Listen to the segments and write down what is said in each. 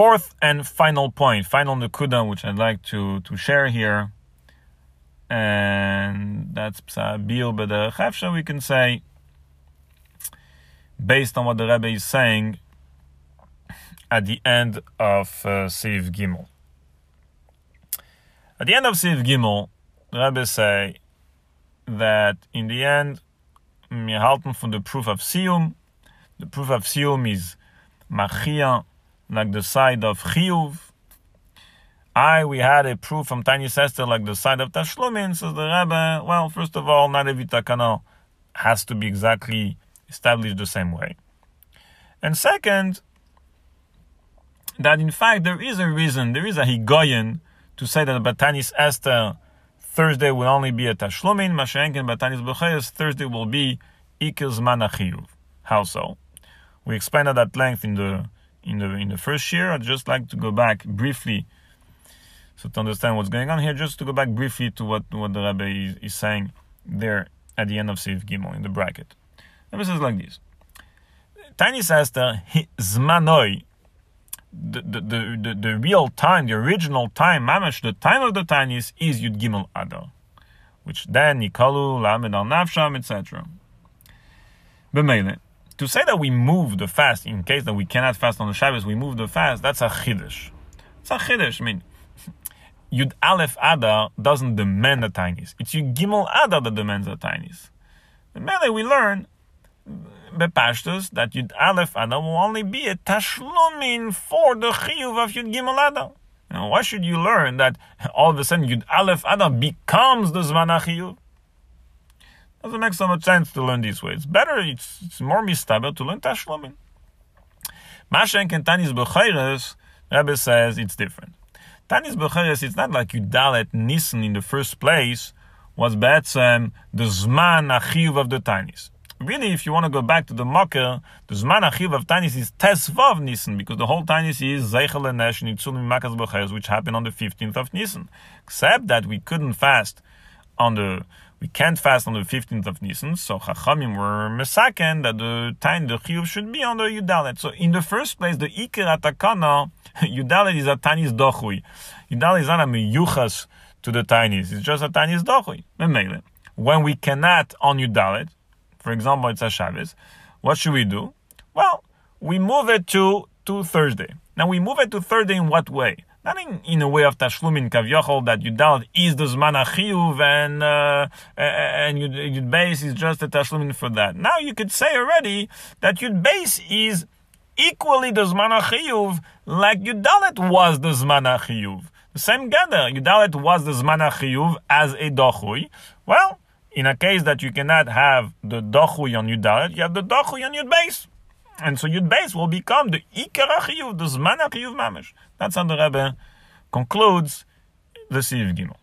fourth and final point, final nekuda, which I'd like to, to share here, and that's Psa but the we can say, based on what the Rebbe is saying at the end of uh, Seif Gimel. At the end of Seif Gimel, the Rebbe say that in the end, halten von the proof of Sium. The proof of Sium is Machia, like the side of Chiyuv. I, we had a proof from Tanis Esther like the side of Tashlumin, says the Rebbe. Well, first of all, not every takana has to be exactly established the same way. And second, that in fact there is a reason, there is a higoyen to say that Batanis Esther Thursday will only be a Tashlumin, Mashenkin Batanis Bechayas, Thursday will be Ikil Zman How so? We explained that at length in the in the in the first year. I'd just like to go back briefly, so to understand what's going on here, just to go back briefly to what what the rabbi is, is saying there at the end of Seif Gimel in the bracket. Rebbe says like this: Tanis Esther Zmanoi. The, the, the, the, real time, the original time, mamash, the time of the tinies is Yud Gimel Adar, which then Nikalu, Lamed al Nafsham, etc. B'meile, to say that we move the fast in case that we cannot fast on the Shabbos, we move the fast, that's a chiddush. It's a chiddush. I mean, Yud Aleph Adar doesn't demand the tinies. It's Yud Gimel Adar that demands the tinies. And then we learn bepashtus that Yud Aleph Adar will only be a tashlumin for the chiyuv of Yud Gimel Adar. Now, why should you learn that all of a sudden Yud Aleph Adar becomes the Zman? Doesn't make so much sense to learn this way. It's better, it's, it's more mistaber to learn Tashlumin. Mashen and Tanis Bechayres, Rebbe says it's different. Tanis Bechayres, it's not like you dalet Nissen in the first place, was Betzem the Zman Achiv of the Tanis. Really, if you want to go back to the Mocker, the Zman Achiv of Tanis is Tesvav Nissen, because the whole Tanis is Zeichel and Nesh Nitzulim Makas Bechayres, which happened on the 15th of Nissen. Except that we couldn't fast on the we can't fast on the 15th of Nisan, so Chachamim were mesaken that the time the chiyuv should be on the Yudalet. So in the first place, the Iker Atakana, Yudalet is a Tanis Dochui. Yudalet is not a miyuchas to the Tanis, it's just a Tanis Dochui. When we cannot on Yudalet, for example, it's a Shabbos, what should we do? Well, we move it to, to Thursday. Now we move it to Thursday in what way? Not in, a way of tashlumin kavyochol that you doubt is the zman achiyuv and uh, and your base is just a tashlumin for that. Now you could say already that your base is equally the zman achiyuv like Yudalet was the zman achiyuv. The same gather, Yudalet was the zman achiyuv as a dochui. Well, in a case that you cannot have the dochui on Yudalet, you have the dochui on your base. And so Yud Beis will become the Ikar HaChiyuv, the Zman HaChiyuv Mamish. That's how the Rebbe concludes the Seif Gimel.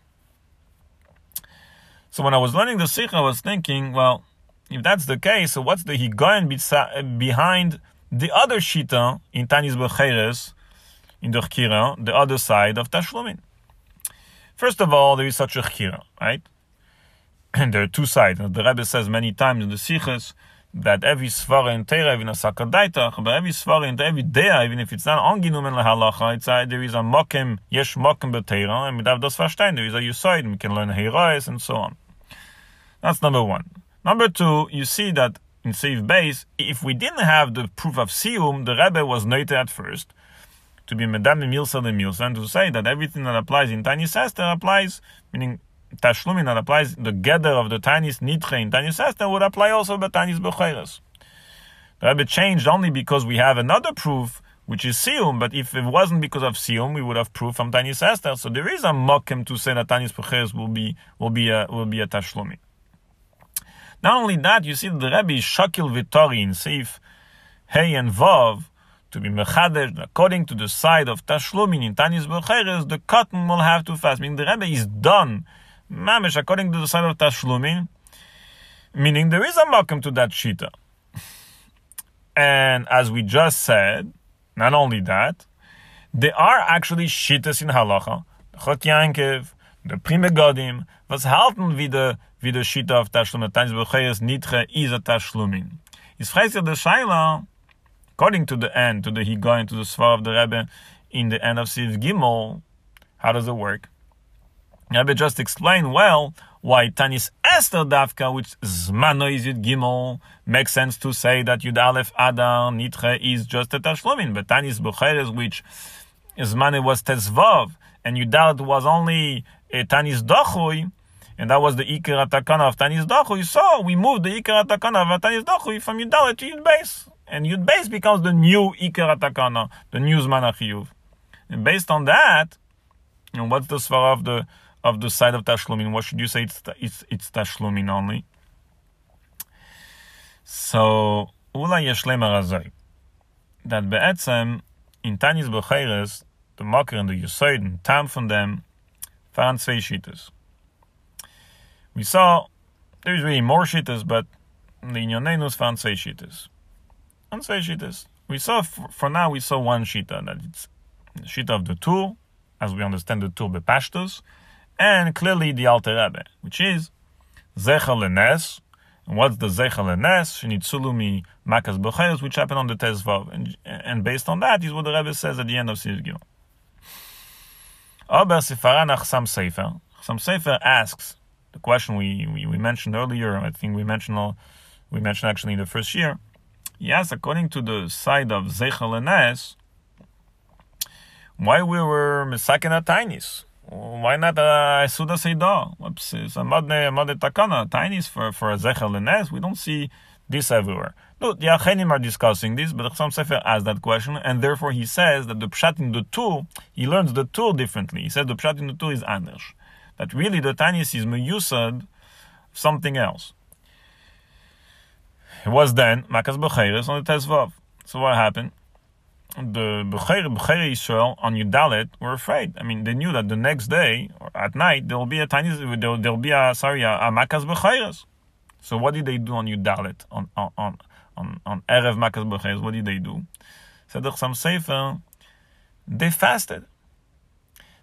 So when I was learning the Sikh, I was thinking, well, if that's the case, so what's the Higoyen behind the other Shita in Tanis Becheres, in the Chkira, the other side of Tashlumin? First of all, there is such a Chkira, right? And there are two sides. The Rebbe says many times in the Sikhs, that every svara in Torah, even a sakadaitach, but every svara in every day, even if it's not angenommen lahalacha, it's uh, there is a mokem, yesh mokem b'Torah, and without das verstehen, there is a yusaid, we can learn heirais and so on. That's number one. Number two, you see that in Seif base, if we didn't have the proof of Sium, the Rebbe was noted at first to be Medam Milsa the Milsa, and to say that everything that applies in Tanis Esther applies, meaning Tashlumin that applies the gather of the Tanis Nitche in Tanis Esther would apply also to Tanis Becheres. The Rebbe changed only because we have another proof, which is Sium, but if it wasn't because of Sium, we would have proof from Tanis Esther. So there is a mokem to say that Tanis Becheres will be, will be a, will be a Tashlumin. Not only that, you see the Rebbe is Shakil Vitori in Seif Hey and Vav, to be mechadesh according to the side of tashlumin in tanis becheres, the cotton will have to fast. Meaning the Rebbe is done mamish according to the side of tashlumin, meaning there is a makom to that shita. And as we just said, not only that, there are actually shitas in halacha. Chot Yankev, the Pri Megadim, was halten wie the wie the shita of tashlumin, tanis becheres nitche is a tashlumin. Is fragt der Shaila, according to the end, to the Higoyin, to the Svar of the Rebbe, in the end of Seif Gimel. How does it work? Rebbe just explained well why Tanis Esther Davka, which Zmano is Yud Gimel, makes sense to say that Yud Aleph Adar Nitre is just a Tashlomin, but Tanis Bucheres, which Zmano was Tezvav, and Yudalet was only a Tanis Dochui, and that was the Iker Atakana of Tanis Dochui. So we moved the Iker Atakana of Tanis Dochui from Yudalet to Yud Beis. And Yud Beis becomes the new Iker Atakana, the new Zman And based on that, know, what's the svara of the of the side of Tashlumin? What should you say? It's it's, it's Tashlumin only. So Ula Yeshlem Arazai. That Be'etzem in Tanis Becheres, the Makar and the Yesod and Tam from them, found zwei Shitas. We saw there's really more Shitas, but the Inyonenus found zwei Shitas. And zwei. We saw, for now, we saw one Shita, that it's Shita of the Tur, as we understand the Tur Bepashtos, and clearly the Alter Rebbe, which is Zecher Lenes, and what's the Zecher Lenes? Shenitzulumi Makas Becheres, which happened on the Tezvav. And, and based on that is what the Rebbe says at the end of Seif Gimel. Aber Sifara Nachsam Sefer. Nachsam Sefer asks the question we, we, we, mentioned earlier, I think we mentioned we mentioned actually in the first year. Yes, according to the side of Zeichel Enes, why we were misaken at tinies? Why not uh, a Suda Seidah? It's a Madne Takana, tinies for, for a Zeichel Enes. We don't see this everywhere. No, the Achenim are discussing this, but Chassam Sefer asked that question, and therefore he says that the Pshat in the tool, he learns the tool differently. He says the Pshat in the tool is Anders. That really the Tanis is Meyusad, something else. It was then Makas Becheres on the Tezvav. So what happened? The Becher Israel on Yudalet were afraid. I mean, they knew that the next day or at night there will be a tiny, there will be a sorry a, a Makas Becheres. So what did they do on Yudalet on on on on Erev Makas Becheres? What did they do? Said the Chassam Sefer, they fasted.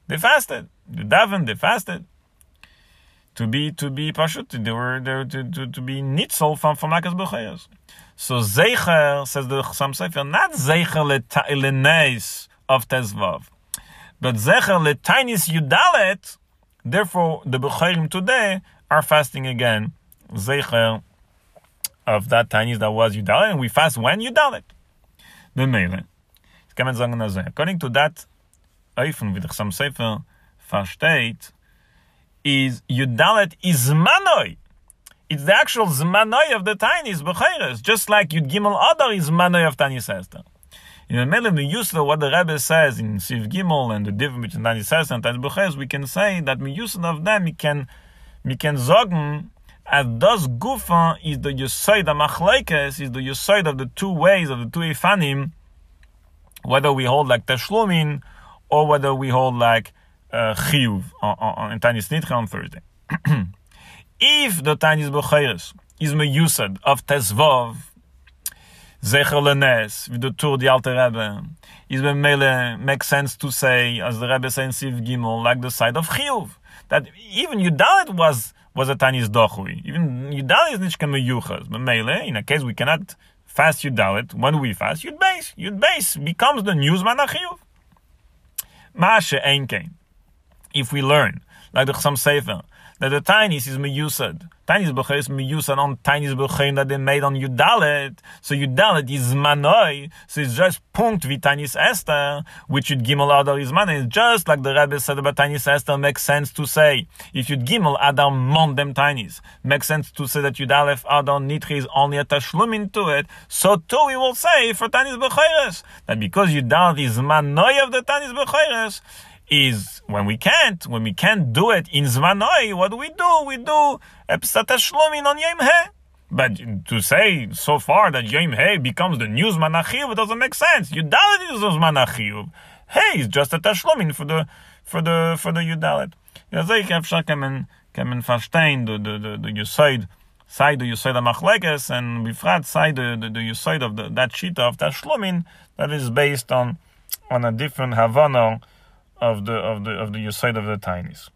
They fasted. They davened. They fasted to be to be pashut. They were there to, to, to be nitzel from from Makas B'chayas. So zeicher says the Chassam Sefer, not zeicher leneis of tezvav, but zeicher letainis yudalet. Therefore, the B'chayim today are fasting again. Zeicher of that tainis that was yudalet, and we fast when yudalet. The mele. According to that, Eifen, wie der Chassam Sefer versteht, is Yudalet is Manoi. It's the actual Zmanoi of the Tainis, Becheres, just like Yud Gimel Adar is Manoi of Tainis Esther. In the middle of the Yusla, what the Rebbe says in Seif Gimel and the difference between Tainis Esther and Tainis Becheres, we can say that Miyusla of them, we can, we can sagen, as das Gufa is the Yusoid of Machlekes, is the Yusoid of the two ways, of the two Ifanim, whether we hold like Teshlumin, or whether we hold like Uh, chiyuv on, on, in Tanis Nitcha on Thursday. if the Tanis Becheres is meyusad of Tesvav, Zecher Lenes, with the Tur the Alter Rebbe, is Mele makes sense to say, as the Rebbe says in Seif Gimel, like the side of Chiyuv, that even Yudalit was was a Tanis Dochui. Even Yudalit is Nishka Meyuchas. But Mele, in a case we cannot fast Yudalit, when we fast, Yud base. Yud base becomes the newsman of Chiyuv. Masha Ein if we learn, like the Chassam Sefer, that the tinies is meyusad. Tinies b'cher is meyusad on tinies b'cher that they made on Yudalet. So Yudalet is manoi. So it's just punkt vi tinies Esther, which you'd gimel adar is manoi. Just like the Rebbe said about tinies Esther makes sense to say. If you'd gimel adar mon them tinies, makes sense to say that Yudalef adar nitri is only a tashlum to it. So too we will say for tinies b'cheres that because Yudalet is manoi of the tinies b'cheres, is when we can't, when we can't do it in Zvanoi, what do we do? We do Epsat Shlomin on Yom He. But to say so far that Yom He becomes the new Zman it doesn't make sense. Yudalit is the Zman Hey is just a Tashlomin for the, for the, for the Yudalit. Ja, zeker אפשר כמן, כמן verstehen, the, the, the, the Yusaid, side the Yusaid HaMachlekes, and befrat side the, the, the Yusaid of the, that Shita of Tashlomin, that is based on, on a different Havana, of the of the of the side of the tinies.